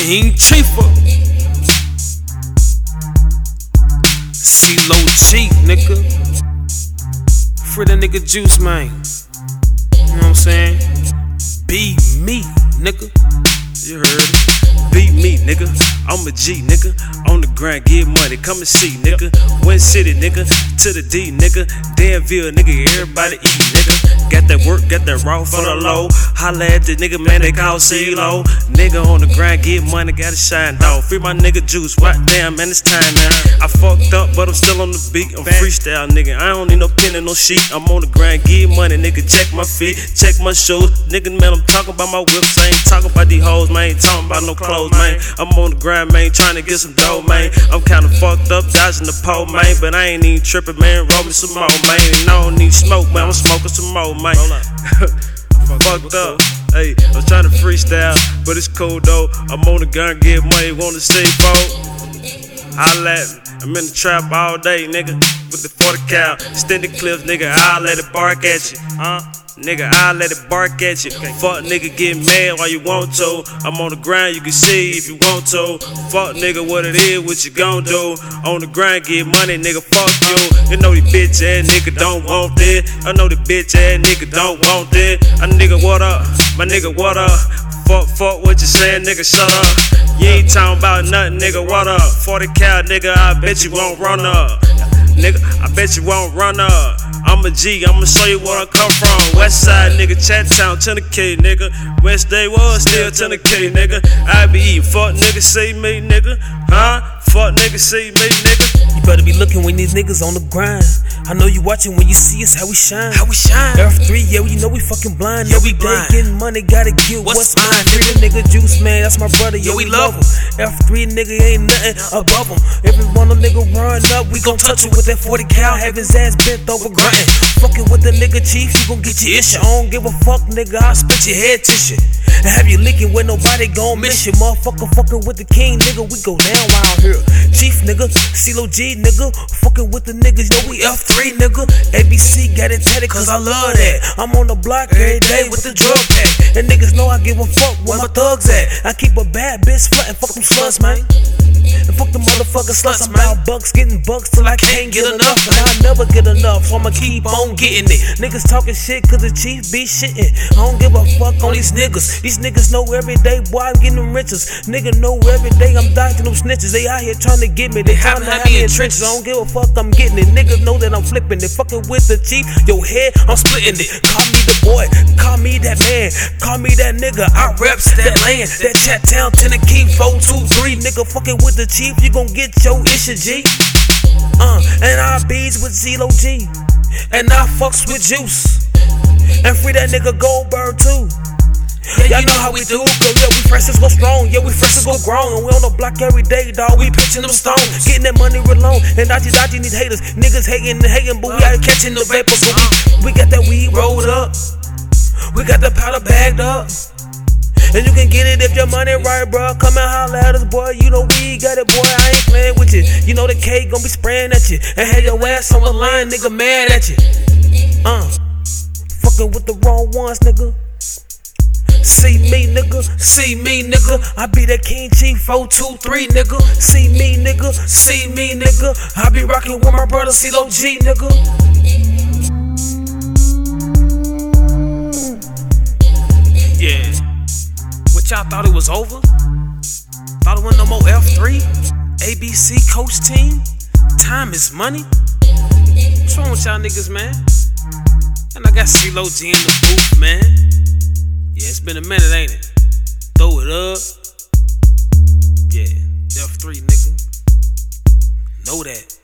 King Chiefah. C-Lo G, nigga. Free the nigga Juice, man. You know what I'm saying? Be me, nigga. You heard it. Beat me, nigga. I'm a G, nigga. On the grind, get money. Come and see, nigga. One city, nigga. To the D, nigga. Danville, nigga. Everybody eat, nigga. Got that work, got that raw for the low. Holla at the nigga, man, they call C-Lo. Nigga on the grind, get money, gotta shine, dog. Free my nigga juice, what damn, man, it's time now. I fucked up, but I'm still on the beat. I'm freestyle, nigga. I don't need no pen and no sheet. I'm on the grind, get money, nigga. Check my feet, check my shoes. Nigga, man, I'm talking about my whips. I ain't talking about these hoes, man. Ain't talking about no clothes, man. I'm on the grind, man, trying to get some dough, man. I'm kinda fucked up, dodging the pole, man. But I ain't even tripping, man. Roll me some more, man. And I don't need smoke, man. I'm smoking some more, man. Fucked up. Hey, I'm trying to freestyle, but it's cool though. I'm on the gun, get money, wanna see folk. Holla at me. I'm in the trap all day, nigga. With the 40 cal, extended clips, nigga. I'll let it bark at you, huh? Nigga, I'll let it bark at you. Fuck nigga, get mad while you want to. I'm on the grind, you can see if you want to. Fuck nigga, what it is, what you gon' do. On the grind, get money, nigga, fuck you. You know the bitch ass nigga don't want this. I know the bitch ass nigga don't want this. A nigga, what up? My nigga, what up? Fuck, fuck what you saying, nigga, shut up. You ain't talking about nothing, nigga, what up? 40 cal, nigga, I bet you won't run up. Nigga, I bet you won't run up. I'm a G, I'ma show you where I come from. West side, nigga, Chat Town, 10K, nigga. West Day was still 10K, nigga. I be eating, fuck nigga, see me, nigga. Huh? Fuck nigga, see me, nigga. You better be looking when these niggas on the grind. I know you watching when you see us how we shine. How we shine? F3, yeah, you know we fucking blind. Yeah, we day blind. getting money, gotta get What's what's, mine. Free nigga Juice, man, that's my brother. Yeah, Yeah, we we love him. F3 nigga ain't nothing above him. Every one of nigga run up, we gon' touch him with that 40 cal. Have his ass bent over grunting. Fucking with the nigga chief, you gon' get your issue. I don't give a fuck, nigga, I'll spit your head tissue. And have you licking where nobody gon' miss you. Motherfucker fucking with the king, nigga, we go down wild here. Chief nigga, C-Lo G nigga, fucking with the niggas, yo, we F3 nigga. ABC got it tatted cause I love that. I'm on the block every day with the drug pack. And niggas know I give a fuck where my thugs at. I keep a bad bitch and fuck them sluts, man. And fuck the motherfucking sluts. I'm out bucks getting bucks till I can't get enough. And I never get enough, so I'ma keep on getting it. Niggas talking shit cause the chief be shitting. I don't give a fuck on these niggas. These niggas know every day, boy, I'm getting them riches. Nigga know every day I'm dodging them snitches. They out here trying to get me. They trying to have me in trenches. I don't give a fuck, I'm getting it. Niggas know that I'm flipping it. Fucking with the chief, your head, I'm splitting it. Call me the boy, call me that man, call me that nigga. I reps that land, that chat town, Tennessee, 423. Nigga fucking with the chief, you gon' get your issue, G. Uh, and I bees with C-Lo G. And I fucks with Juice. And free that nigga Goldberg too. Yeah, you know how we do, girl. Yeah, we fresh as go strong. Yeah, we fresh as go grown. And we on the block every day, dog. We pitching them stones. Getting that money real long. And dodgy, dodgy need haters. Niggas hating and hating, but we out catching the vapor. So we, we got that weed rolled up. We got the powder bagged up. And you can get it if your money right, bro. Come and holler at us, boy. You know we got it, boy. I ain't playing with you. You know the K gon' be spraying at you. And have your ass on the line, nigga, mad at you. Uh, fucking with the wrong ones, nigga. See me, nigga. See me, nigga. I be that King Chief 423, nigga. See me, nigga. See me, nigga. I be rocking with my brother C-Lo G, nigga. Y'all thought it was over? Thought it wasn't no more F3? ABC coach team? Time is money? What's wrong with y'all niggas, man? And I got C-Lo G in the booth, man. Yeah, it's been a minute, ain't it? Throw it up. Yeah, F3, nigga. Know that.